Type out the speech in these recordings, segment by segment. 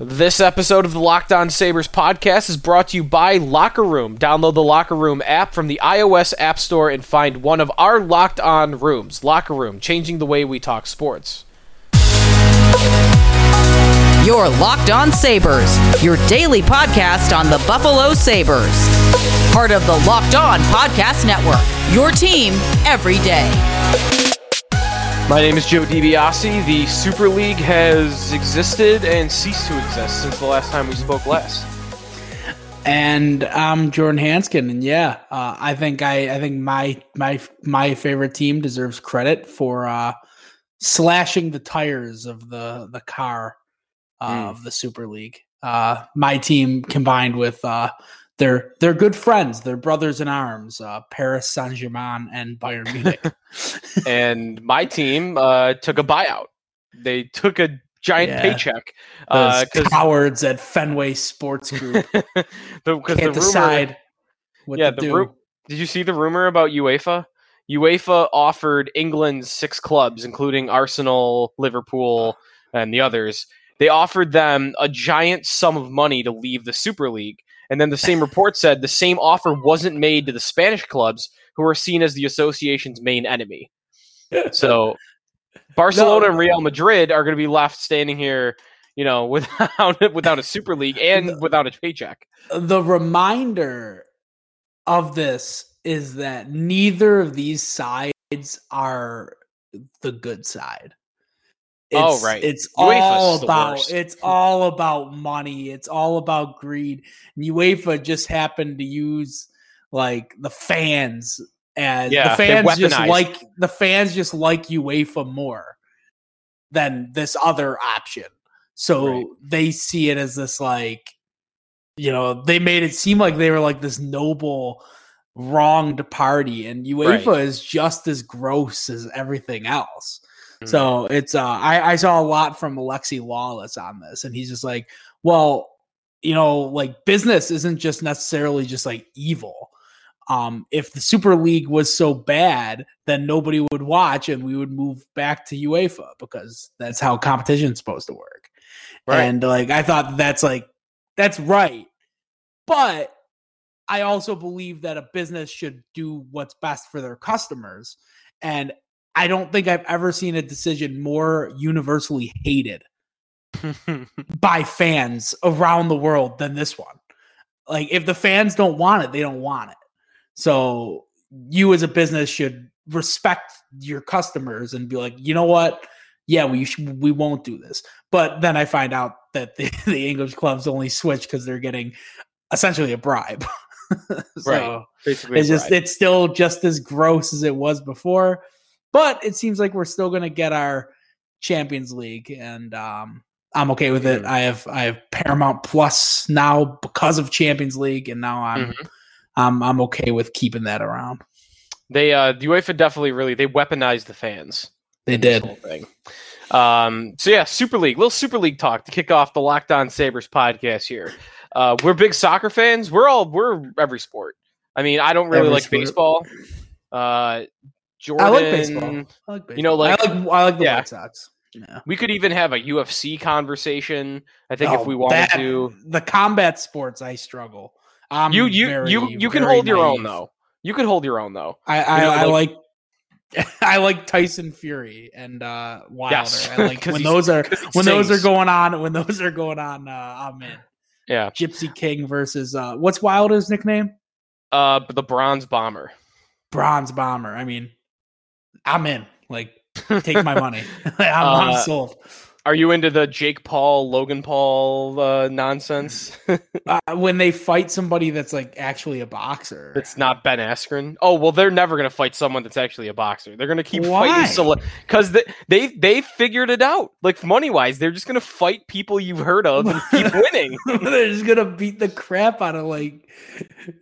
This episode of the Locked On Sabres podcast is brought to you by Locker Room. Download the Locker Room app from the iOS App Store and find one of our Locked On rooms. Locker Room, changing the way we talk sports. Your Locked On Sabres, your daily podcast on the Buffalo Sabres. Part of the Locked On Podcast Network, your team every day. My name is Joe DiBiase. The Super League has existed and ceased to exist since the last time we spoke last. And I'm Jordan Hanskin, and yeah, uh, I think I, I think my my my favorite team deserves credit for uh, slashing the tires of the the car uh, mm. of the Super League. Uh, my team combined with uh, they're they're good friends. They're brothers in arms. Uh, Paris Saint Germain and Bayern Munich. and my team uh, took a buyout. They took a giant yeah. paycheck. Uh, cowards at Fenway Sports Group the, can't the rumor, decide what yeah. Ru- did you see the rumor about UEFA? UEFA offered England's six clubs, including Arsenal, Liverpool, and the others. They offered them a giant sum of money to leave the Super League and then the same report said the same offer wasn't made to the Spanish clubs who are seen as the association's main enemy. So Barcelona no. and Real Madrid are going to be left standing here, you know, without without a Super League and without a paycheck. The reminder of this is that neither of these sides are the good side. Oh, it's, oh right. It's all about it's all about money. It's all about greed. And UEFA just happened to use like the fans and yeah, the fans just like the fans just like UEFA more than this other option. So right. they see it as this like you know, they made it seem like they were like this noble wronged party and UEFA right. is just as gross as everything else. Mm-hmm. So it's uh I, I saw a lot from Alexi Lalas on this, and he's just like, well, you know, like business isn't just necessarily just like evil. Um, if the Super League was so bad, then nobody would watch and we would move back to UEFA because that's how competition's supposed to work. Right. And like I thought that's like that's right. But I also believe that a business should do what's best for their customers. And I don't think I've ever seen a decision more universally hated by fans around the world than this one. Like, if the fans don't want it, they don't want it. So, you as a business should respect your customers and be like, you know what? Yeah, we should, we won't do this. But then I find out that the, the English clubs only switch because they're getting essentially a bribe. so right. Basically it's just it's still just as gross as it was before. But it seems like we're still going to get our Champions League, and um, I'm okay with it. I have I have Paramount Plus now because of Champions League, and now I'm mm-hmm. I'm I'm okay with keeping that around. They uh, the UEFA definitely really they weaponized the fans. They did. Whole thing. Um, so yeah, Super League, little Super League talk to kick off the Locked On Sabres podcast here. Uh, we're big soccer fans. We're all we're every sport. I mean, I don't really every like sport. baseball. Uh, Jordan. I like baseball. I like baseball. You know, like I like I like the yeah. White Sox. Yeah. We could even have a UFC conversation. I think oh, if we wanted that, to. The combat sports, I struggle. I'm you you very, you you can hold naive. your own though. You can hold your own though. I I, you know, I like, I like Tyson Fury and uh Wilder. Yes. I like when those are when sings. those are going on. When those are going on, uh, I'm in. Yeah, Gypsy King versus uh, what's Wilder's nickname? Uh, the Bronze Bomber. Bronze Bomber. I mean, I'm in. Like, take my money. I'm, uh, I'm, sold. Are you into the Jake Paul, Logan Paul uh, nonsense? uh, when they fight somebody that's like actually a boxer, it's not Ben Askren. Oh well, they're never gonna fight someone that's actually a boxer. They're gonna keep Why? fighting so because they, they they figured it out. Like money wise, they're just gonna fight people you've heard of and keep winning. they're just gonna beat the crap out of like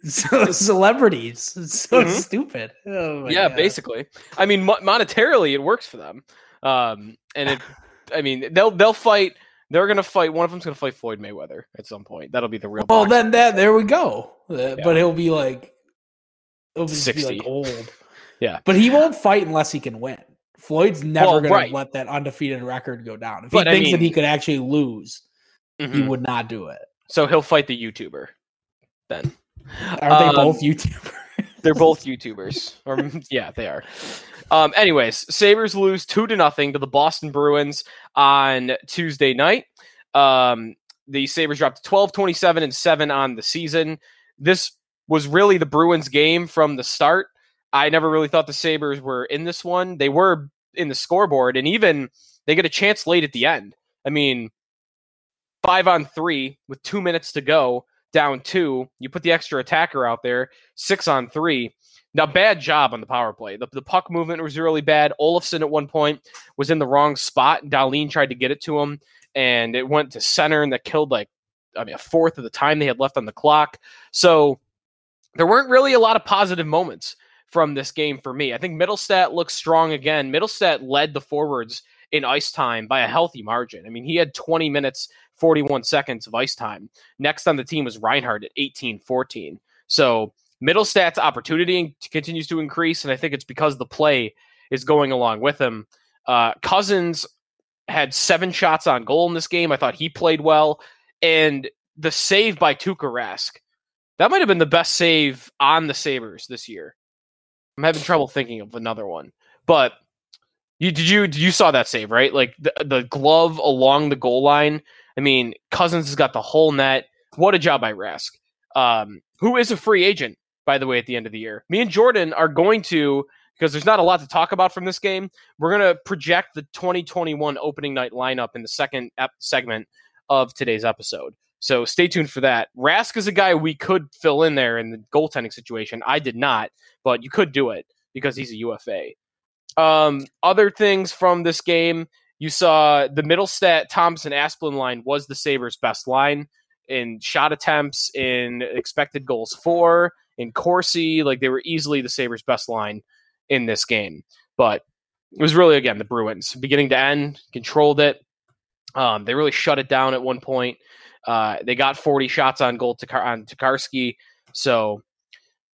celebrities. It's so mm-hmm. stupid. Oh yeah, God. basically. I mean, mo- monetarily, it works for them. Um, and it I mean, they'll they'll fight. They're gonna fight. One of them's gonna fight Floyd Mayweather at some point. That'll be the real. Well, then that there we go. Uh, yeah. But he'll be like, he'll be 60. like old. Yeah, but he won't fight unless he can win. Floyd's never well, gonna right. let that undefeated record go down. If but, he thinks I mean, that he could actually lose, mm-hmm. he would not do it. So he'll fight the YouTuber then. Are um, they both YouTubers? they're both YouTubers. Or yeah, they are. Um, anyways, Sabres lose two to nothing to the Boston Bruins on Tuesday night. Um, the Sabres dropped 12, 27, and 7 on the season. This was really the Bruins game from the start. I never really thought the Sabres were in this one. They were in the scoreboard, and even they get a chance late at the end. I mean, five on three with two minutes to go, down two. You put the extra attacker out there, six on three. Now, bad job on the power play. The, the puck movement was really bad. Olofsson at one point was in the wrong spot. Dahlin tried to get it to him, and it went to center, and that killed like I mean a fourth of the time they had left on the clock. So there weren't really a lot of positive moments from this game for me. I think Mittelstadt looks strong again. Mittelstadt led the forwards in ice time by a healthy margin. I mean, he had 20 minutes, 41 seconds of ice time. Next on the team was Reinhart at 18 14. So Mittelstadt's opportunity continues to increase, and I think it's because the play is going along with him. Uh, Cozens had seven shots on goal in this game. I thought he played well. And the save by Tuukka Rask, that might have been the best save on the Sabres this year. I'm having trouble thinking of another one. But you did you you saw that save, right? Like the the glove along the goal line. I mean, Cozens has got the whole net. What a job by Rask. Um, who is a free agent, by the way, at the end of the year. Me and Jordan are going to because there's not a lot to talk about from this game. We're going to project the 2021 opening night lineup in the second ep- segment of today's episode. So stay tuned for that. Rask is a guy we could fill in there in the goaltending situation. I did not, but you could do it because he's a UFA. Um, other things from this game, you saw the Mittelstadt Thompson Asplund line was the Sabres' best line in shot attempts, in expected goals for, in Corsi. Like they were easily the Sabres' best line in this game. But it was really, again, the Bruins, beginning to end, controlled it. Um, they really shut it down at one point. Uh, they got 40 shots on goal to on Tokarski. So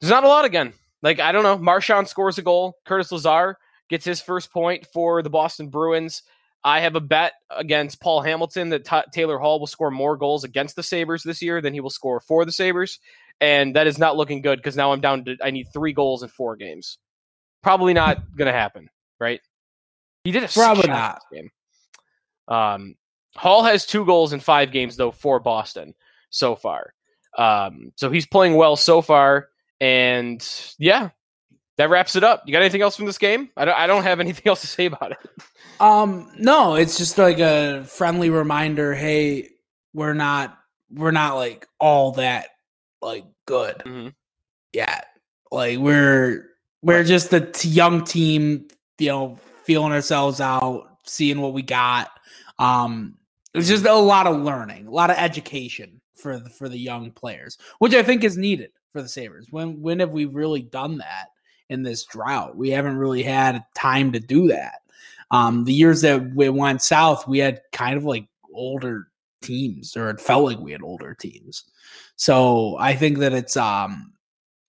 there's not a lot again. Like, I don't know. Marchand scores a goal. Curtis Lazar gets his first point for the Boston Bruins. I have a bet against Paul Hamilton that T- Taylor Hall will score more goals against the Sabres this year than he will score for the Sabres. And that is not looking good because now I'm down to, I need three goals in four games. Probably not going to happen, right? He did a probably not game. Um, Hall has two goals in five games though for Boston so far. Um, so he's playing well so far, and yeah, that wraps it up. You got anything else from this game? I don't, I don't have anything else to say about it. Um, no, it's just like a friendly reminder. Hey, we're not, we're not like all that like good mm-hmm. yet. Like we're, we're just a t- young team, you know, feeling ourselves out, seeing what we got. Um, it's just a lot of learning, a lot of education for the, for the young players, which I think is needed for the Sabres. When when have we really done that? in this drought. We haven't really had time to do that. Um, the years that we went south, we had kind of like older teams, or it felt like we had older teams. So I think that it's um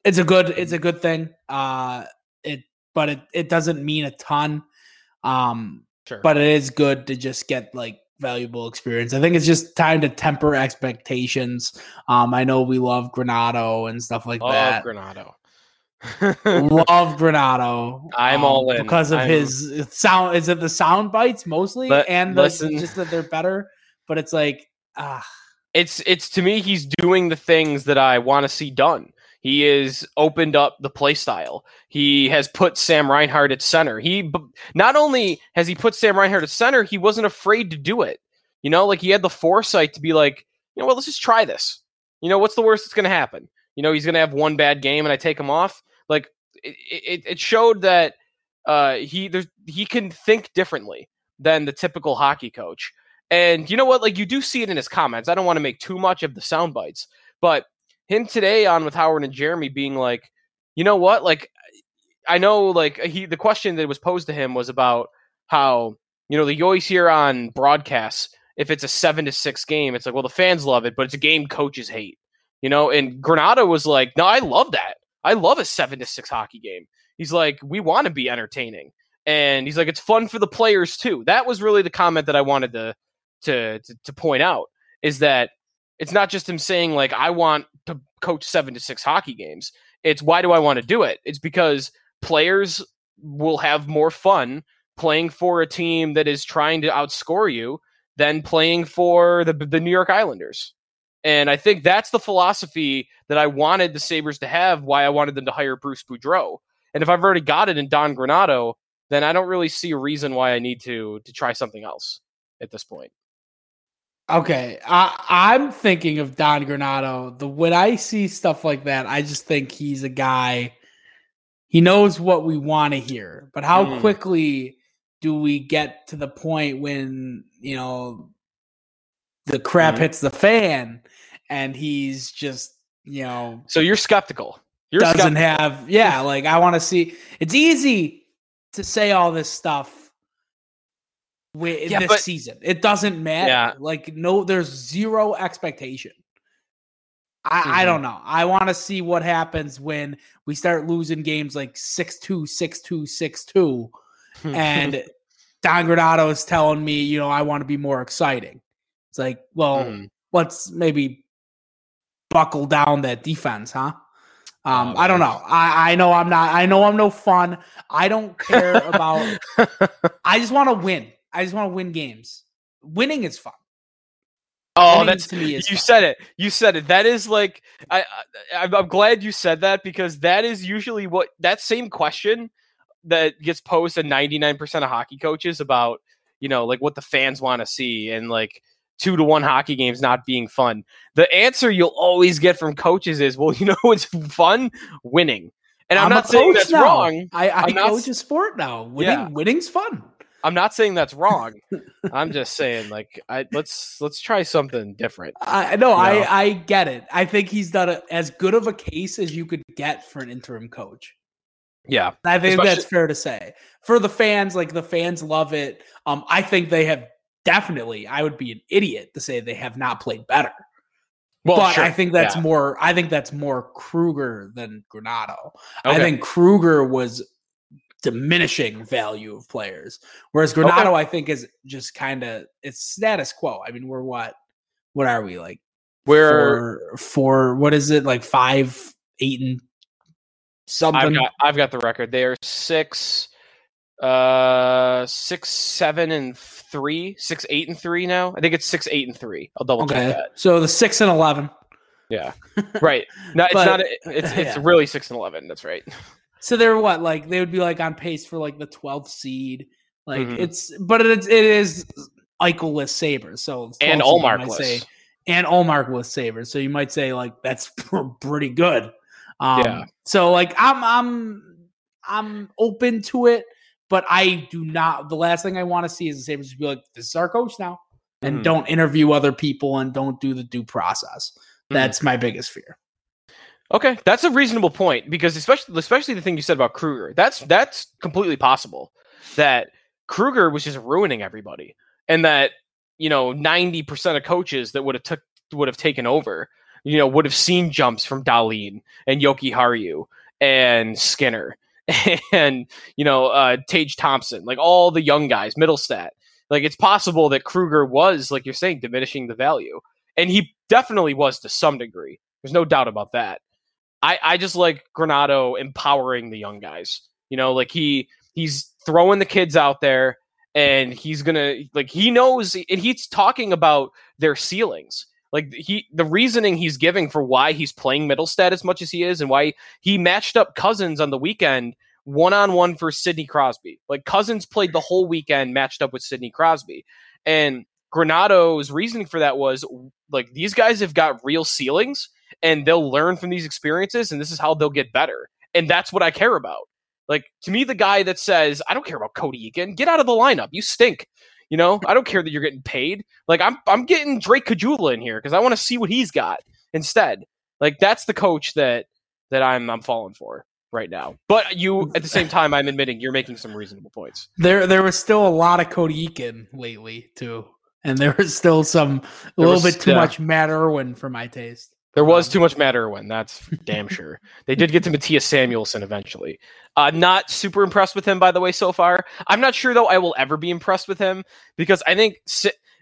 it's a good it's a good thing. Uh it but it it doesn't mean a ton. Um sure. but it is good to just get like valuable experience. I think it's just time to temper expectations. Um I know we love Granado and stuff like love that. Granato. Love Granado. I'm um, all in because of I'm... his sound. Is it the sound bites mostly, Let, and the, listen, just that they're better? But it's like, ah, it's it's to me, he's doing the things that I want to see done. He has opened up the play style. He has put Sam Reinhart at center. He not only has he put Sam Reinhart at center, he wasn't afraid to do it. You know, like he had the foresight to be like, you know, well, let's just try this. You know, what's the worst that's going to happen? You know, he's going to have one bad game and I take him off. Like it, it, it showed that uh, he there's he can think differently than the typical hockey coach. And you know what? Like you do see it in his comments. I don't want to make too much of the sound bites, but him today on with Howard and Jeremy being like, you know what? Like I know like he the question that was posed to him was about how you know the always here on broadcasts if it's a seven to six game, it's like well the fans love it, but it's a game coaches hate. You know, and Granato was like, no, I love that. I love a seven to six hockey game. He's like, we want to be entertaining, and he's like, it's fun for the players too. That was really the comment that I wanted to to to, to point out is that it's not just him saying like I want to coach seven to six hockey games. It's why do I want to do it? It's because players will have more fun playing for a team that is trying to outscore you than playing for the the New York Islanders. And I think that's the philosophy that I wanted the Sabres to have, why I wanted them to hire Bruce Boudreau. And if I've already got it in Don Granato, then I don't really see a reason why I need to to try something else at this point. Okay, I, am thinking of Don Granato. The when I see stuff like that, I just think he's a guy. He knows what we want to hear, but how mm. quickly do we get to the point when you know the crap mm. hits the fan and he's just you know? So you're skeptical. You're doesn't skeptical. have yeah. Like I want to see. It's easy to say all this stuff with yeah, this but, season. It doesn't matter. Yeah. Like no, there's zero expectation. I, mm-hmm. I don't know. I want to see what happens when we start losing games like 6-2, 6-2, 6-2. and Don Granato is telling me, you know, I want to be more exciting. It's like, well, mm. let's maybe buckle down that defense, huh? Um, oh, I don't know. I, I know I'm not. I know I'm no fun. I don't care about. I just want to win. I just want to win games. Winning is fun. Oh, Winning that's to me. you fun. said it. You said it. That is like I, I. I'm glad you said that because that is usually what that same question that gets posed to 99% of hockey coaches about you know like what the fans want to see and like two to one hockey games not being fun. The answer you'll always get from coaches is, well, you know it's fun? Winning. And I'm, I'm not saying that's now. wrong. I, I coach not, a sport now. Winning, yeah. winning's fun. I'm not saying that's wrong. I'm just saying like I let's let's try something different. I no, I I get it. I think he's done a, as good of a case as you could get for an interim coach. Yeah. I think Especially, that's fair to say. For the fans, like the fans love it. Um I think they have definitely I would be an idiot to say they have not played better. Well, but sure. I think that's yeah. more I think that's more Kruger than Granato. Okay. I think Kruger was diminishing value of players. Whereas Granado, okay. I think, is just kind of it's status quo. I mean, we're what? What are we like? We're four, four what is it like five, eight, and something? I've got, I've got the record. They are six, uh, six, seven, and three, six, eight, and three now. I think it's six, eight, and three. I'll double okay. check that. So the six and eleven. Yeah, right. No, it's but, not. It's it's yeah. really six and eleven. That's right. So they're what like they would be like on pace for like the 12th seed. Like mm-hmm. it's but it's it is Eicheless Sabres. So and Ullmarkless. and Ullmarkless Sabres. So you might say like that's pretty good. Um, yeah. So like I'm I'm I'm open to it, but I do not. The last thing I want to see is the Sabres just be like, "This is our coach now," and mm. don't interview other people and don't do the due process. Mm. That's my biggest fear. Okay, that's a reasonable point because especially especially the thing you said about Kruger. That's that's completely possible that Kruger was just ruining everybody, and that you know ninety percent of coaches that would have took would have taken over, you know, would have seen jumps from Dahlin and Jokiharju and Skinner and you know uh, Tage Thompson, like all the young guys, Mittelstadt. Like it's possible that Kruger was, like you're saying, diminishing the value, and he definitely was to some degree. There's no doubt about that. I, I just like Granato empowering the young guys. You know, like he he's throwing the kids out there and he's gonna like he knows and he's talking about their ceilings. Like he the reasoning he's giving for why he's playing Mittelstadt as much as he is and why he matched up Cozens on the weekend one on one for Sidney Crosby. Like Cozens played the whole weekend matched up with Sidney Crosby. And Granato's reasoning for that was like these guys have got real ceilings and they'll learn from these experiences and this is how they'll get better. And that's what I care about. Like to me, the guy that says, I don't care about Cody Eakin, get out of the lineup. You stink. You know, I don't care that you're getting paid. Like I'm I'm getting Drake Caggiula in here because I want to see what he's got instead. Like that's the coach that that I'm I'm falling for right now. But you at the same time I'm admitting you're making some reasonable points. There there was still a lot of Cody Eakin lately too. And there was still some a little was, bit too yeah. much Matt Irwin for my taste. There was um, too much Matt Irwin, that's damn sure. They did get to Mattias Samuelsson eventually. Uh, not super impressed with him, by the way, so far. I'm not sure though I will ever be impressed with him because I think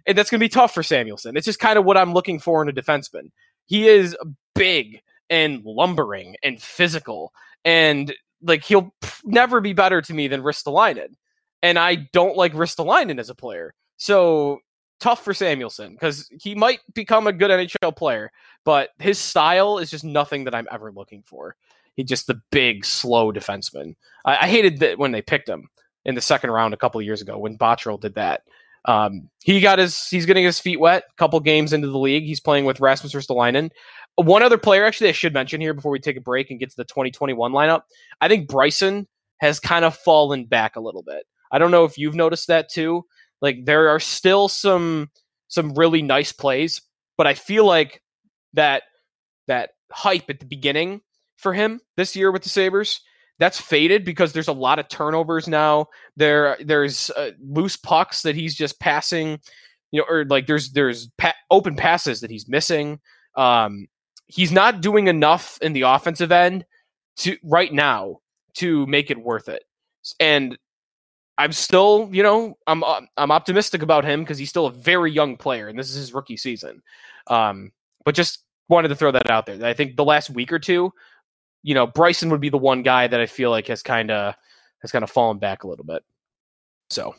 and that's going to be tough for Samuelsson. It's just kind of what I'm looking for in a defenseman. He is big and lumbering and physical, and like he'll never be better to me than Ristolainen. And I don't like Ristolainen as a player. So tough for Samuelsson because he might become a good NHL player, but his style is just nothing that I'm ever looking for. He's just the big, slow defenseman. I, I hated that when they picked him in the second round a couple years ago when Botterill did that. Um, he got his he's getting his feet wet. A couple games into the league, he's playing with Rasmus Ristolainen. One other player, actually, I should mention here before we take a break and get to the 2021 lineup. I think Bryson has kind of fallen back a little bit. I don't know if you've noticed that too. Like there are still some some really nice plays, but I feel like that that hype at the beginning for him this year with the Sabres that's faded because there's a lot of turnovers now. There there's uh, loose pucks that he's just passing, you know, or like there's there's pa- open passes that he's missing. Um, he's not doing enough in the offensive end to right now to make it worth it. And I'm still, you know, I'm uh, I'm optimistic about him because he's still a very young player, and this is his rookie season. Um, but just wanted to throw that out there. I think the last week or two, you know, Bryson would be the one guy that I feel like has kind of has kind of fallen back a little bit. So,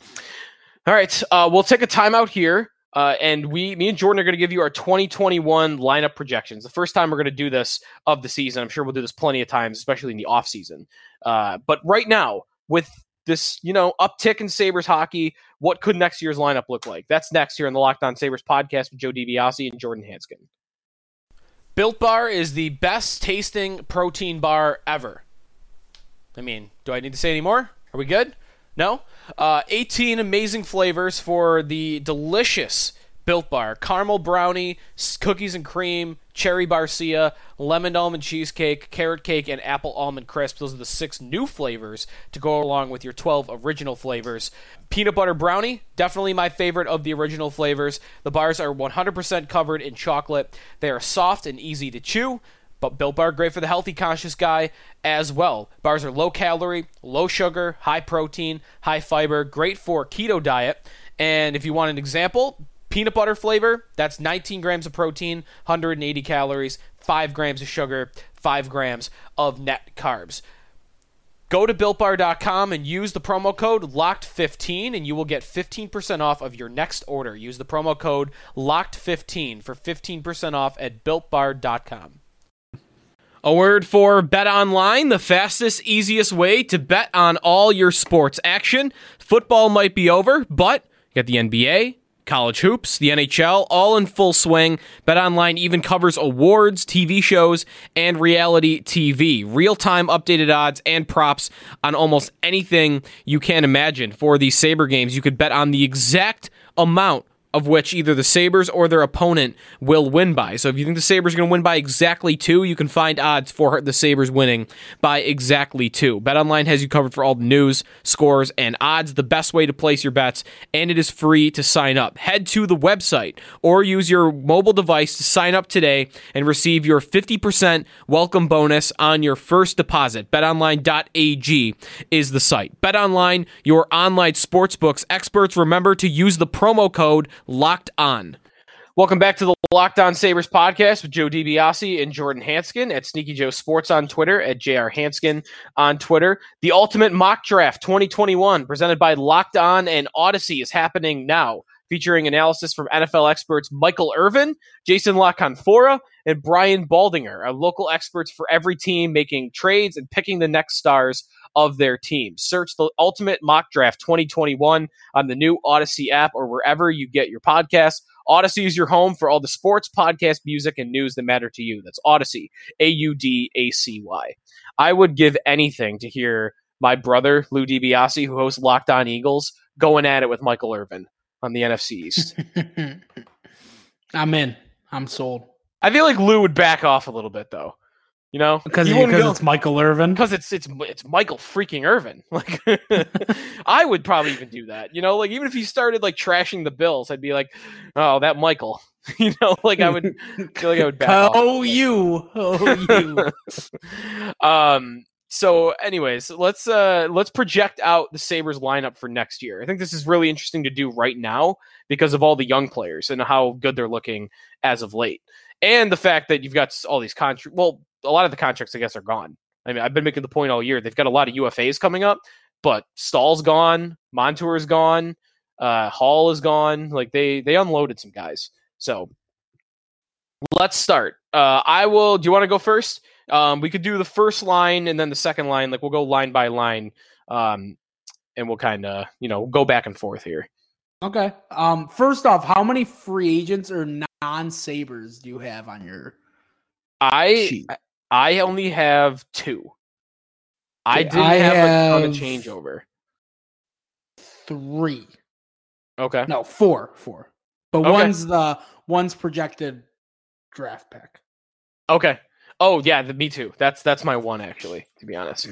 all right, uh, we'll take a timeout here. Uh, and we, me and Jordan are going to give you our 2021 lineup projections. The first time we're going to do this of the season. I'm sure we'll do this plenty of times, especially in the off season. Uh, but right now, with this, you know, uptick in Sabres hockey, what could next year's lineup look like? That's next here on the Locked On Sabres podcast with Joe DiBiase and Jordan Hanskin. Built Bar is the best tasting protein bar ever. I mean, do I need to say any more? Are we good? No? Uh, 18 amazing flavors for the delicious Built Bar. Caramel brownie, cookies and cream, cherry barcia, lemon almond cheesecake, carrot cake, and apple almond crisp. Those are the six new flavors to go along with your 12 original flavors. Peanut butter brownie, definitely my favorite of the original flavors. The bars are 100% covered in chocolate. They are soft and easy to chew. But Built Bar, great for the healthy conscious guy as well. Bars are low calorie, low sugar, high protein, high fiber, great for keto diet. And if you want an example, peanut butter flavor, that's 19 grams of protein, 180 calories, 5 grams of sugar, 5 grams of net carbs. Go to builtbar.com and use the promo code LOCKED15 and you will get 15% off of your next order. Use the promo code LOCKED15 for 15% off at builtbar.com. A word for BetOnline, the fastest, easiest way to bet on all your sports action. Football might be over, but you got the NBA college hoops, the NHL, all in full swing. BetOnline even covers awards, TV shows, and reality TV. Real-time updated odds and props on almost anything you can imagine. For these Saber games, you could bet on the exact amount of which either the Sabres or their opponent will win by. So if you think the Sabres are going to win by exactly two, you can find odds for the Sabres winning by exactly two. BetOnline has you covered for all the news, scores, and odds, the best way to place your bets, and it is free to sign up. Head to the website or use your mobile device to sign up today and receive your 50% welcome bonus on your first deposit. BetOnline.ag is the site. BetOnline, your online sportsbooks experts, remember to use the promo code Locked On. Welcome back to the Locked On Sabres podcast with Joe DiBiase and Jordan Hanskin at Sneaky Joe Sports on Twitter, at JR Hanskin on Twitter. The Ultimate Mock Draft 2021, presented by Locked On and Audacy, is happening now, featuring analysis from NFL experts Michael Irvin, Jason La Canfora, and Brian Baldinger, our local experts for every team making trades and picking the next stars of their team. Search the Ultimate Mock Draft 2021 on the new Audacy app or wherever you get your podcasts. Audacy is your home for all the sports, podcast, music, and news that matter to you. That's Audacy, A U D A C Y. I would give anything to hear my brother, Lou DiBiase, who hosts Locked On Eagles, going at it with Michael Irvin on the NFC East. I'm in. I'm sold. I feel like Lou would back off a little bit, though. You know, because because it's Michael Irvin. Because it's it's it's Michael freaking Irvin. Like, I would probably even do that. You know, like even if he started like trashing the Bills, I'd be like, oh, that Michael. you know, like I would feel like I would back oh, off. you, oh you. um. So anyways, let's uh let's project out the Sabres lineup for next year. I think this is really interesting to do right now because of all the young players and how good they're looking as of late. And the fact that you've got all these contracts well, a lot of the contracts I guess are gone. I mean, I've been making the point all year. They've got a lot of UFAs coming up, but Staal's gone, Montour's gone, uh, Hall is gone. Like they they unloaded some guys. So let's start. Uh, I will. Do you want to go first? Um, we could do the first line and then the second line. Like we'll go line by line, um, and we'll kind of you know go back and forth here. Okay. Um, first off, how many free agents or non Sabres do you have on your? I sheet? I only have two. I didn't I have, have a ton of changeover. Three. Okay. No, four. Four. But okay. one's the one's projected draft pick. Okay. Oh yeah, the, me too. That's that's my one actually, to be honest.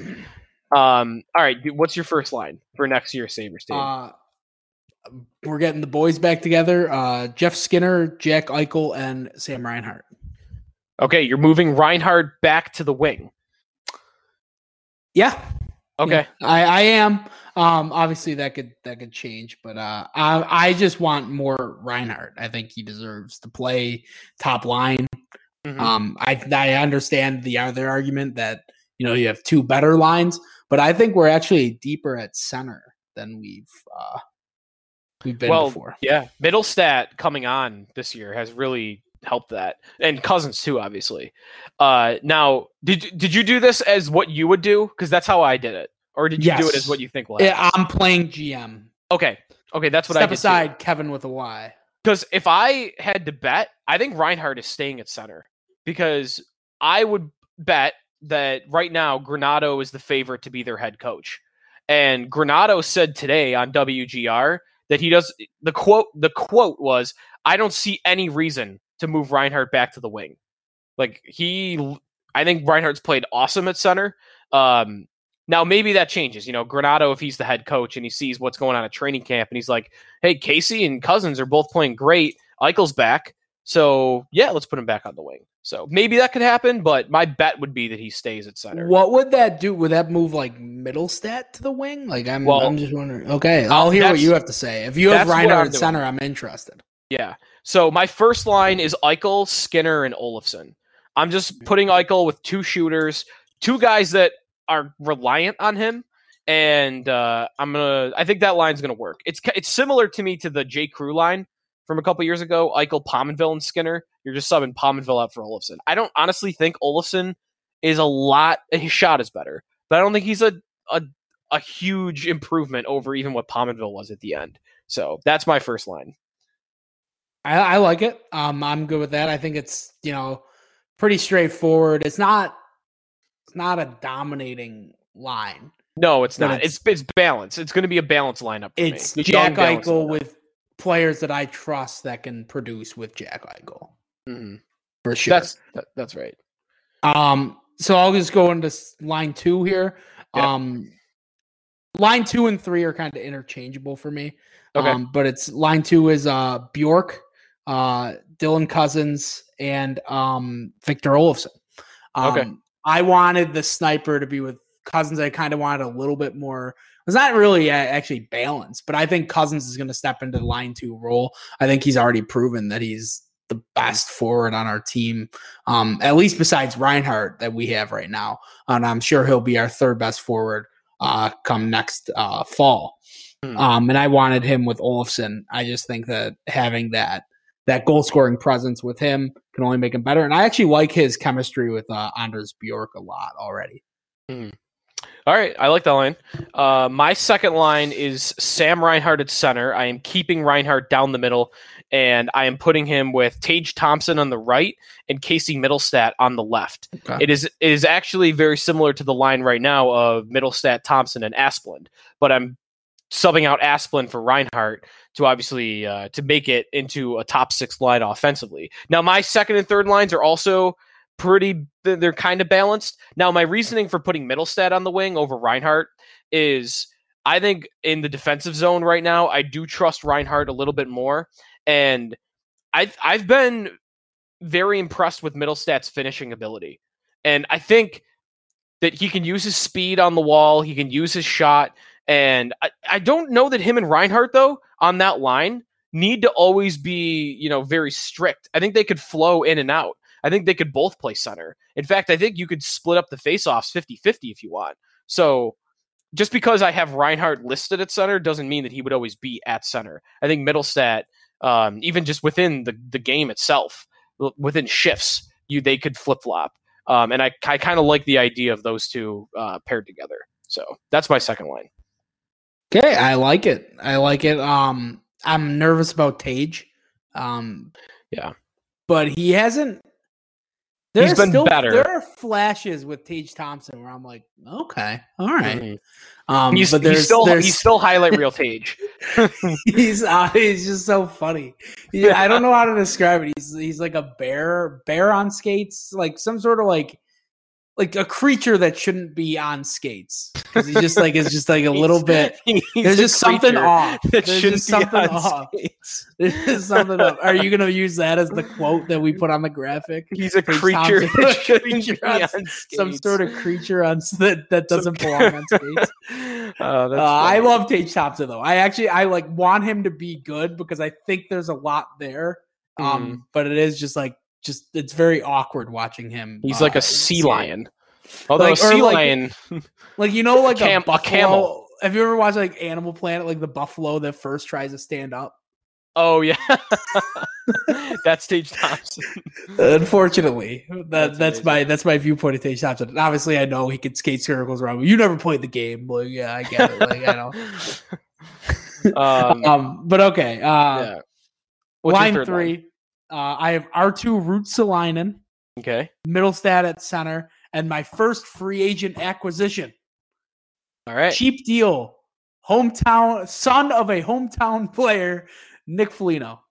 Um. All right. What's your first line for next year's Sabres team? Uh, we're getting the boys back together. Uh, Jeff Skinner, Jack Eichel, and Sam Reinhart. Okay, you're moving Reinhart back to the wing. Yeah. Okay. Yeah, I, I am. Um, obviously that could that could change, but uh, I I just want more Reinhart. I think he deserves to play top line. Mm-hmm. Um, I I understand the other argument that you know you have two better lines, but I think we're actually deeper at center than we've uh, we've been well, before. Yeah, Mittelstadt coming on this year has really helped that, and Cozens too, obviously. Uh, now, did did you do this as what you would do? Because that's how I did it, or did you yes. do it as what you think? Will yeah, I'm playing GM. Okay, okay, that's what Step I did aside. Too. Kevin with a Y. Because if I had to bet, I think Reinhart is staying at center because I would bet that right now Granato is the favorite to be their head coach. And Granato said today on WGR that he does the quote the quote was I don't see any reason to move Reinhart back to the wing. Like he, I think Reinhart's played awesome at center. Um, now maybe that changes. You know, Granato, if he's the head coach and he sees what's going on at training camp, and he's like, "Hey, Casey and Cozens are both playing great. Eichel's back, so yeah, let's put him back on the wing." So maybe that could happen, but my bet would be that he stays at center. What would that do? Would that move like Mittelstadt to the wing? Like I'm, well, I'm just wondering. Okay, I'll hear what you have to say. If you have Reinhart at center, I'm interested. Yeah. So my first line is Eichel, Skinner, and Olofsson. I'm just mm-hmm. putting Eichel with two shooters, two guys that are reliant on him, and uh, I'm gonna. I think that line's gonna work. It's it's similar to me to the J. Crew line from a couple years ago. Eichel, Pominville, and Skinner. You're just subbing Pominville out for Olofsson. I don't honestly think Olofsson is a lot. His shot is better, but I don't think he's a a, a huge improvement over even what Pominville was at the end. So that's my first line. I, I like it. Um, I'm good with that. I think it's you know pretty straightforward. It's not it's not a dominating line. No, it's not. It's it's, it's balanced. It's going to be a balanced lineup. it's me. Jack Eichel with players that I trust that can produce with Jack Eichel. Mm-hmm. For sure. That's that, that's right. Um. So I'll just go into line two here. Yeah. Um. Line two and three are kind of interchangeable for me. Okay. Um, but it's line two is uh Bjork, uh, Dylan Cozens and um, Victor Olofsson. Um, okay. I wanted the sniper to be with Cozens. I kind of wanted a little bit more. It's not really actually balanced, but I think Cozens is going to step into the line two role. I think he's already proven that he's the best forward on our team, um, at least besides Reinhart that we have right now. And I'm sure he'll be our third best forward uh, come next uh, fall. Hmm. Um, and I wanted him with Olofsson. I just think that having that that goal scoring presence with him can only make him better. And I actually like his chemistry with uh, Anders Bjork a lot already. Mm. All right, I like that line. Uh, my second line is Sam Reinhart at center. I am keeping Reinhart down the middle, and I am putting him with Tage Thompson on the right and Casey Mittelstadt on the left. Okay. It is it is actually very similar to the line right now of Mittelstadt, Thompson, and Asplund, but I'm subbing out Asplund for Reinhart to obviously uh, to make it into a top six line offensively. Now, my second and third lines are also pretty. They're kind of balanced. Now, my reasoning for putting Mittelstadt on the wing over Reinhart is I think in the defensive zone right now, I do trust Reinhart a little bit more, and I've I've been very impressed with Mittelstadt's finishing ability, and I think that he can use his speed on the wall, he can use his shot, and I, I don't know that him and Reinhart, though on that line need to always be you know very strict. I think they could flow in and out. I think they could both play center. In fact, I think you could split up the faceoffs 50-50 if you want. So just because I have Reinhart listed at center doesn't mean that he would always be at center. I think Mittelstadt, um, even just within the, the game itself, within shifts, you they could flip flop. Um, and I, I kind of like the idea of those two uh, paired together. So that's my second line. Okay, I like it. I like it. Um, I'm nervous about Tage. Um, yeah, but he hasn't He's been still, better. There are flashes with Tage Thompson where I'm like, okay, all right. mm-hmm. um, he's, but he's still there's, he's still highlight real Tage. he's uh, he's just so funny. Yeah, I don't know how to describe it. He's he's like a bear bear on skates, like some sort of like like a creature that shouldn't be on skates because he just like is just like a little bit. There's just something off. There's just something off. Skates. There's something off. Are you gonna use that as the quote that we put on the graphic? He's a creature, creature on, on some sort of creature on that that doesn't belong on skates. Oh, uh, I love Tage Thompson though. I actually I like want him to be good because I think there's a lot there. Um, mm. but it is just like just it's very awkward watching him. He's uh, like a sea lion. Although like, a sea like, lion, like you know, like Cam- a, buffalo, a camel. Have you ever watched like Animal Planet, like the buffalo that first tries to stand up? Oh yeah, that's Tage Thompson. Unfortunately, that that's, that's my that's my viewpoint of Tage Thompson. And obviously, I know he can skate circles around. You never played the game, but yeah, I get it. Like I know. Um, um, but okay. Uh, yeah. line three. Line? Uh, I have Arttu Ruotsalainen. Okay. Mittelstadt at center. And my first free agent acquisition. All right. Cheap deal. Hometown, son of a hometown player, Nick Foligno.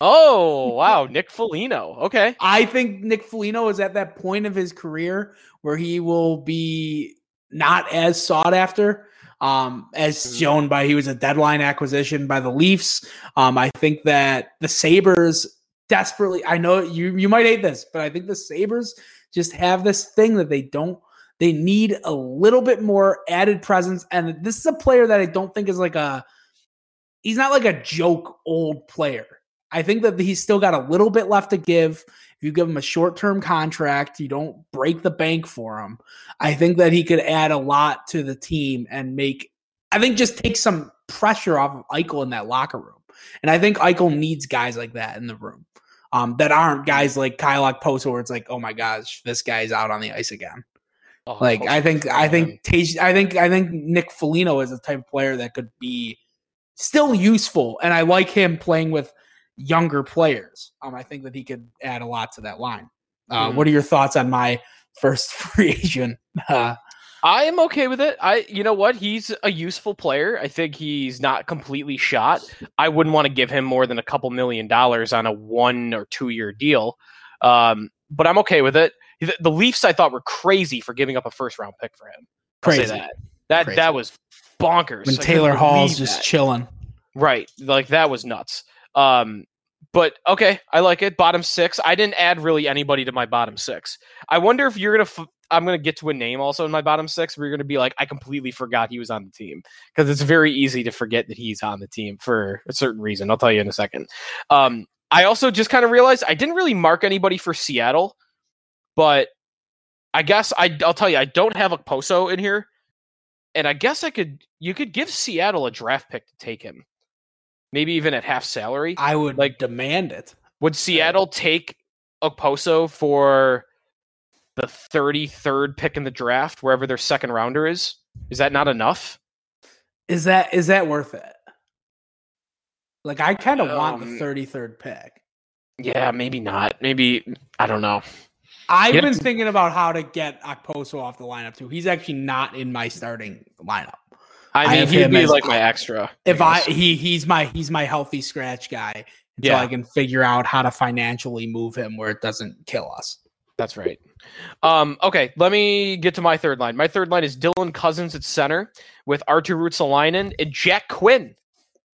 Oh, wow. Nick Foligno. Okay. I think Nick Foligno is at that point of his career where he will be not as sought after. Um, as mm-hmm. shown by he was a deadline acquisition by the Leafs. Um, I think that the Sabres desperately. I know you you might hate this, but I think the Sabres just have this thing that they don't. They need a little bit more added presence, and this is a player that I don't think is like a. He's not like a joke old player. I think that he's still got a little bit left to give. If you give him a short term contract, you don't break the bank for him. I think that he could add a lot to the team and make, I think, just take some pressure off of Eichel in that locker room. And I think Eichel needs guys like that in the room um, that aren't guys like Kyle Okposo where it's like, oh my gosh, this guy's out on the ice again. Oh, like I think I think I think I think Nick Foligno is the type of player that could be still useful, and I like him playing with younger players. Um, I think that he could add a lot to that line. Uh, mm-hmm. What are your thoughts on my first free agent uh, I am okay with it. I, you know what? He's a useful player. I think he's not completely shot. I wouldn't want to give him more than a couple million dollars on a one or two year deal. Um, but I'm okay with it. The, the, Leafs, I thought, were crazy for giving up a first round pick for him. I'll crazy. that. That crazy. that was bonkers. When Taylor Hall's just that. chilling. Right. Like that was nuts. Um, but okay, I like it. Bottom six. I didn't add really anybody to my bottom six. I wonder if you're gonna f- I'm to get to a name also in my bottom six where you're to be like, I completely forgot he was on the team because it's very easy to forget that he's on the team for a certain reason. I'll tell you in a second. Um, I also just kind of realized I didn't really mark anybody for Seattle, but I guess I, I'll tell you, I don't have Okposo in here. And I guess I could, you could give Seattle a draft pick to take him. Maybe even at half salary. I would like demand it. Would Seattle take Okposo for the 33rd pick in the draft, wherever their second rounder is. Is that not enough? Is that is that worth it? Like I kind of um, want the 33rd um, pick. Yeah, maybe not. Maybe I don't know. I've been thinking about how to get Okposo off the lineup too. He's actually not in my starting lineup. I mean, I he'd be like my extra. If I, I he he's my he's my healthy scratch guy until yeah. I can figure out how to financially move him where it doesn't kill us. That's right. Um, okay, let me get to my third line. My third line is Dylan Cozens at center with Arttu Ruotsalainen and Jack Quinn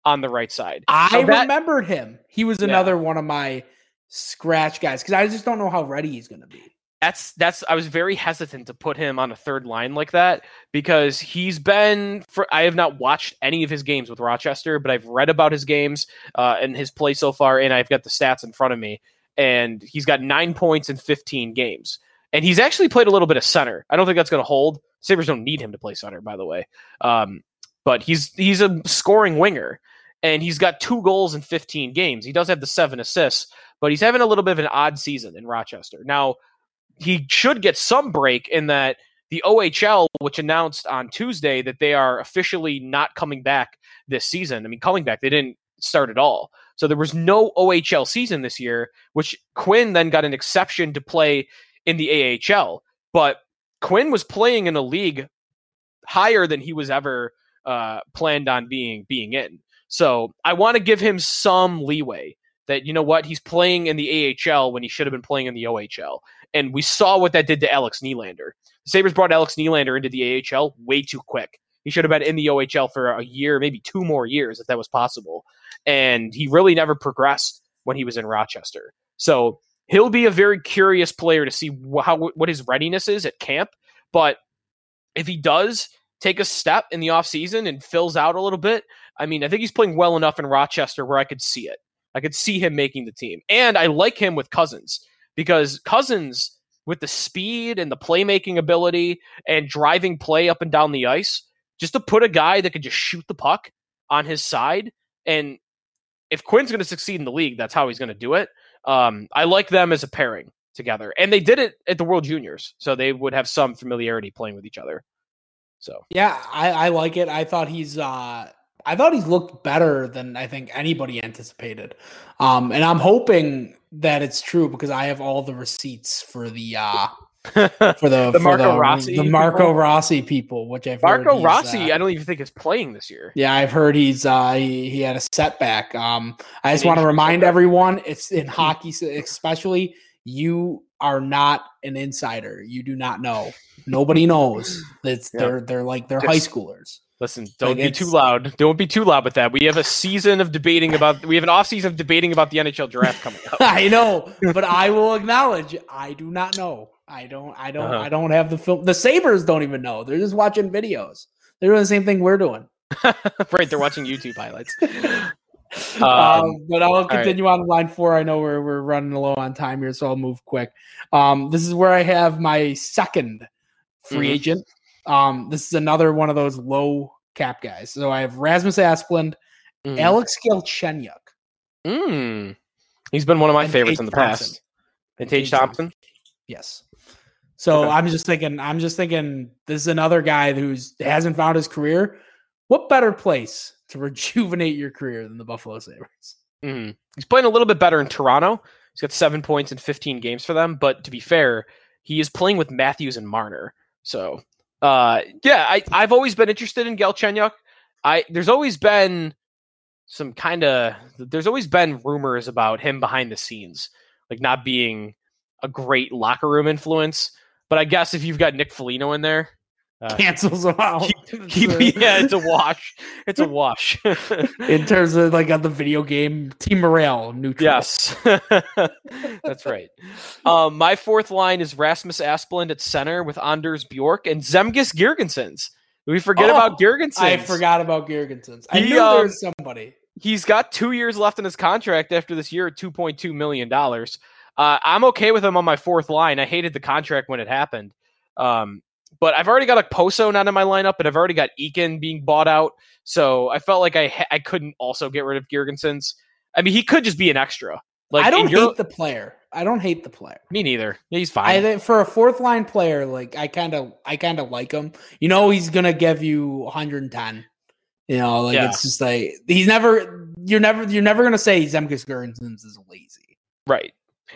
on the right side. I so that, remembered him. He was another yeah. one of my scratch guys because I just don't know how ready he's going to be. That's that's I was very hesitant to put him on a third line like that because he's been for I have not watched any of his games with Rochester, but I've read about his games uh, and his play so far, and I've got the stats in front of me, and he's got nine points in 15 games, and he's actually played a little bit of center. I don't think that's going to hold. Sabres don't need him to play center, by the way, um, but he's he's a scoring winger, and he's got two goals in 15 games. He does have the seven assists, but he's having a little bit of an odd season in Rochester now he should get some break in that the OHL, which announced on Tuesday that they are officially not coming back this season. I mean, coming back, they didn't start at all. So there was no OHL season this year, which Quinn then got an exception to play in the AHL. But Quinn was playing in a league higher than he was ever uh, planned on being being in. So I want to give him some leeway that you know what he's playing in the AHL when he should have been playing in the OHL. And we saw what that did to Alex Nylander. The Sabres brought Alex Nylander into the AHL way too quick. He should have been in the OHL for a year, maybe two more years if that was possible. And he really never progressed when he was in Rochester. So he'll be a very curious player to see how what his readiness is at camp. But if he does take a step in the offseason and fills out a little bit, I mean, I think he's playing well enough in Rochester where I could see it. I could see him making the team. And I like him with Cozens because Cozens, with the speed and the playmaking ability and driving play up and down the ice, just to put a guy that could just shoot the puck on his side. And if Quinn's going to succeed in the league, that's how he's going to do it. Um, I like them as a pairing together, and they did it at the World Juniors, so they would have some familiarity playing with each other. So yeah, I, I like it. I thought he's uh, I thought he's looked better than I think anybody anticipated. Um, and I'm hoping that it's true because I have all the receipts for the uh for the, the for Marco the, Rossi the Marco people? Rossi people, which I've Marco Rossi. Uh, I don't even think is playing this year. Yeah, I've heard he's uh he, he had a setback. Um, I just want to remind everyone, it's in hockey, especially you are not an insider. You do not know. Nobody knows. It's yeah. they're they're like they're just, high schoolers. Listen, don't like be too loud. Don't be too loud with that. We have a season of debating about. We have an off season of debating about the NHL draft coming up. I know, but I will acknowledge I do not know. I don't. I don't. Uh-huh. I don't have the film. The Sabres don't even know. They're just watching videos. They're doing the same thing we're doing. right, they're watching YouTube highlights. Um, um, but I'll continue right. on line four. I know we're we're running low on time here, so I'll move quick. Um, this is where I have my second free mm-hmm. agent um, this is another one of those low cap guys. So I have Rasmus Asplund, mm. Alex Galchenyuk. Mm. He's been one of my and favorites in the Thompson. past. And Tage, Thompson. Yes. So okay. I'm just thinking. I'm just thinking. This is another guy who's hasn't found his career. What better place to rejuvenate your career than the Buffalo Sabres? Mm. He's playing a little bit better in Toronto. He's got seven points in 15 games for them. But to be fair, he is playing with Matthews and Marner. So uh, yeah, I, I've always been interested in Galchenyuk. I there's always been some kind of there's always been rumors about him behind the scenes, like not being a great locker room influence. But I guess if you've got Nick Foligno in there, uh, cancels them out. Keep, keep, yeah, it's a wash. It's a wash. in terms of like on the video game, team morale neutral. Yes, that's right. Um, my fourth line is Rasmus Asplund at center with Anders Bjork and Zemgus Girgensons. We forget oh, about Girgensons. I forgot about Girgensons. I he, knew um, there was somebody. He's got two years left in his contract after this year at two point two million dollars. Uh, I'm okay with him on my fourth line. I hated the contract when it happened. Um, but I've already got Okposo not in my lineup, and I've already got Eakin being bought out. So I felt like I ha- I couldn't also get rid of Girgensons. I mean, he could just be an extra. Like I don't hate the player. I don't hate the player. Me neither. He's fine. I think for a fourth line player, like I kind of I kind of like him. You know, he's gonna give you 110. You know, like yeah. it's just like he's never. You're never. You're never gonna say Zemgus Girgensons is lazy. Right.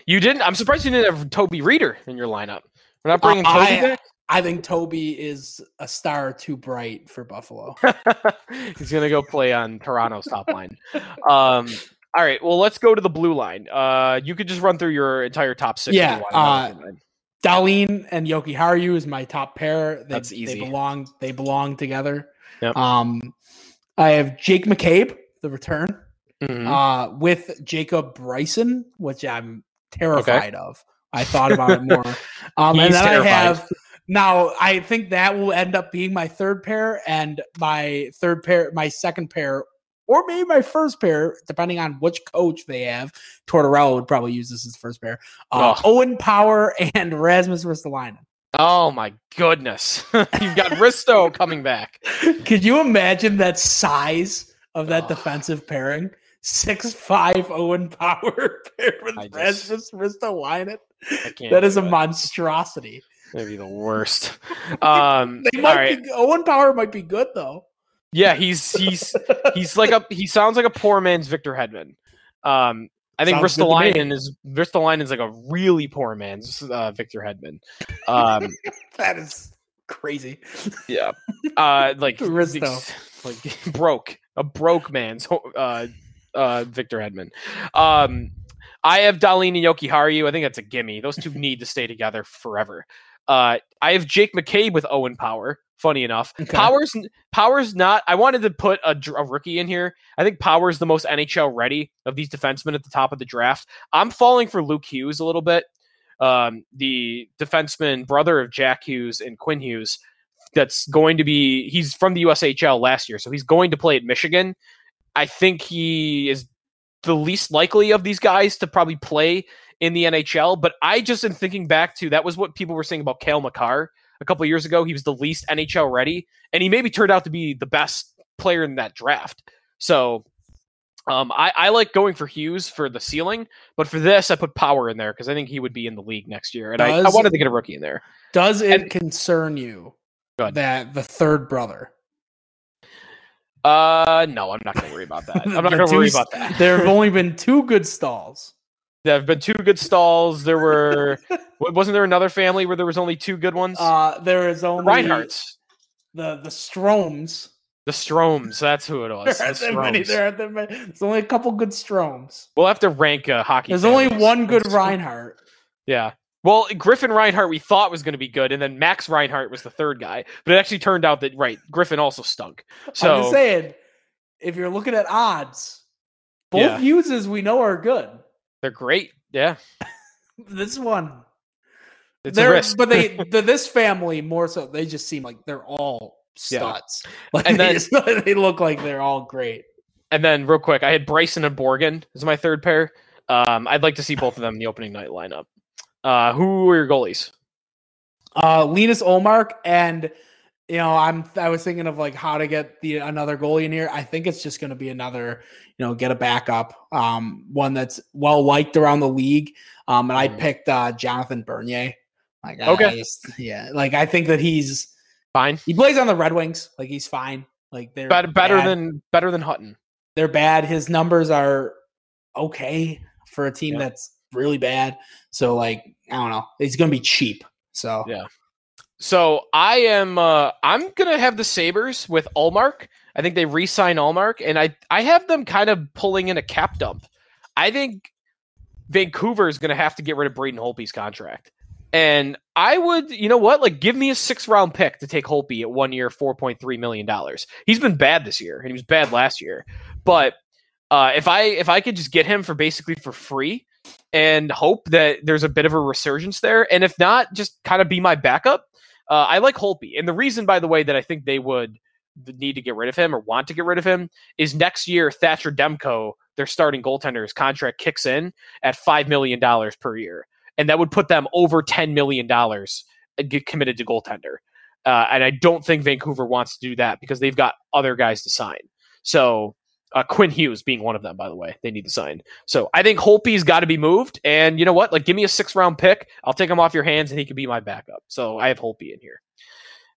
You didn't. I'm surprised you didn't have Toby Rieder in your lineup. We're not bringing uh, Toby I, back. I think Toby is a star too bright for Buffalo. He's gonna go play on Toronto's top line. Um, all right, well, let's go to the blue line. Uh, you could just run through your entire top six. Yeah, uh, Dahlin and Jokiharju is my top pair. They, That's easy. They belong. They belong together. Yep. Um, I have Jake McCabe, the return, mm-hmm. uh, with Jacob Bryson, which I'm terrified okay. of. I thought about it more. Um, and then terrified. I have now. I think that will end up being my third pair, and my third pair, my second pair, or maybe my first pair, depending on which coach they have. Tortorella would probably use this as first pair. Uh, Owen Power and Rasmus Ristolainen. Oh my goodness. You've got Risto coming back. Could you imagine that size of that oh. defensive pairing? Six five Owen Power paired with Rasmus Ristolainen. That is a it. Maybe the worst. Um, they might right. be, Owen Power might be good though. Yeah, he's he's he's like a he sounds like a poor man's Victor Hedman. Um, I think Ristolainen is Ristolainen is like a really poor man's uh, Victor Hedman. Um, that is crazy. Yeah, uh, like Risto. like broke a broke man's uh, uh, Victor Hedman. Um, I have Dahlin and Jokiharju. I think that's a gimme. Those two need to stay together forever. Uh, I have Jake McCabe with Owen Power. Funny enough, okay. Powers Powers not. I wanted to put a, a, rookie in here. I think Powers the most NHL ready of these defensemen at the top of the draft. I'm falling for Luke Hughes a little bit. Um, the defenseman brother of Jack Hughes and Quinn Hughes. That's going to be. He's from the USHL last year, so he's going to play at Michigan. I think he is the least likely of these guys to probably play in the NHL. But I just am thinking back to that was what people were saying about Cale Makar a couple years ago. He was the least NHL ready, and he maybe turned out to be the best player in that draft. So um, I, I, like going for Hughes for the ceiling, but for this, I put Power in there because I think he would be in the league next year, and does, I, I, wanted to get a rookie in there. Does it and, concern you that the third brother? Uh, no, I'm not going to worry about that. I'm not going to worry about that. there have only been two good Staals. There have been two good Staals. There were wasn't there another family where there was only two good ones? Uh there is only Reinhart's. The the Stromes. The Stromes. that's who it was. There aren't, the many, there aren't that many. There's only a couple good Stromes. We'll have to rank a hockey. There's only one good Reinhart. Yeah. Well, Griffin Reinhart we thought was going to be good, and then Max Reinhart was the third guy. But it actually turned out that right, Griffin also stunk. So I'm just saying, if you're looking at odds, both yeah. uses we know are good. They're great. Yeah. this one. It's they're, a risk. but they the, this family more so they just seem like they're all studs. Yeah. Like and then they, they look like they're all great. And then real quick, I had Bryson and Borgen as my third pair. Um, I'd like to see both of them in the opening night lineup. Uh, who are your goalies? Uh, Linus Ullmark and you know, I'm I was thinking of like how to get the another goalie in here. I think it's just going to be another, you know, get a backup, um, one that's well liked around the league. Um, and I mm. picked uh, Jonathan Bernier. Like, okay, just, yeah, like I think that he's fine. He plays on the Red Wings, like he's fine. Like they're better, better bad. than better than Hutton. They're bad. His numbers are okay for a team yeah. that's really bad. So like I don't know, he's going to be cheap. So yeah. So I am uh I'm gonna have the Sabres with Ullmark. I think they re-sign Ullmark, and I I have them kind of pulling in a cap dump. I think Vancouver is gonna have to get rid of Braden Holtby's contract. And I would, you know what? Like, give me a six round pick to take Holtby at one year, four point three million dollars. He's been bad this year, and he was bad last year. But uh, if I if I could just get him for basically for free and hope that there's a bit of a resurgence there, and if not, just kind of be my backup, uh, I like Holtby, and the reason, by the way, that I think they would need to get rid of him or want to get rid of him is next year Thatcher Demko, their starting goaltender's contract kicks in at five million dollars per year, and that would put them over ten million dollars uh, get committed to goaltender. Uh, and I don't think Vancouver wants to do that because they've got other guys to sign. So uh, Quinn Hughes being one of them, by the way, they need to sign. So I think Holtby's got to be moved. And you know what? Like, give me a six round pick. I'll take him off your hands, and he can be my backup. So I have Holtby in here,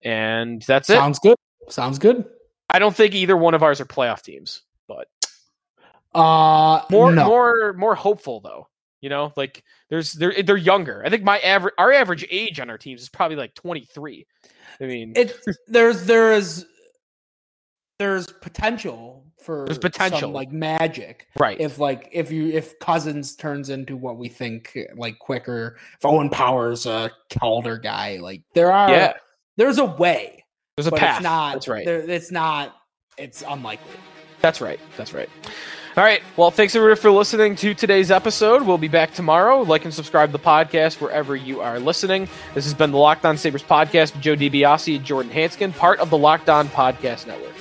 and that's it. Sounds good. Sounds good. I don't think either one of ours are playoff teams, but uh, more no. more more hopeful though. You know, like there's they're they're younger. I think my average our average age on our teams is probably like 23. I mean, it there's there is there's potential for there's potential some, like magic right if like if you if Cozens turns into what we think like quicker if owen powers a calder guy like there are yeah. there's a way there's a path it's not that's right there, it's not it's unlikely That's right. That's right. All right. Well, thanks everybody for listening to today's episode. We'll be back tomorrow. Like and subscribe to the podcast wherever you are listening. This has been the Locked On Sabres podcast with Joe DiBiase and Jordan Hanskin, part of the Locked On Podcast Network.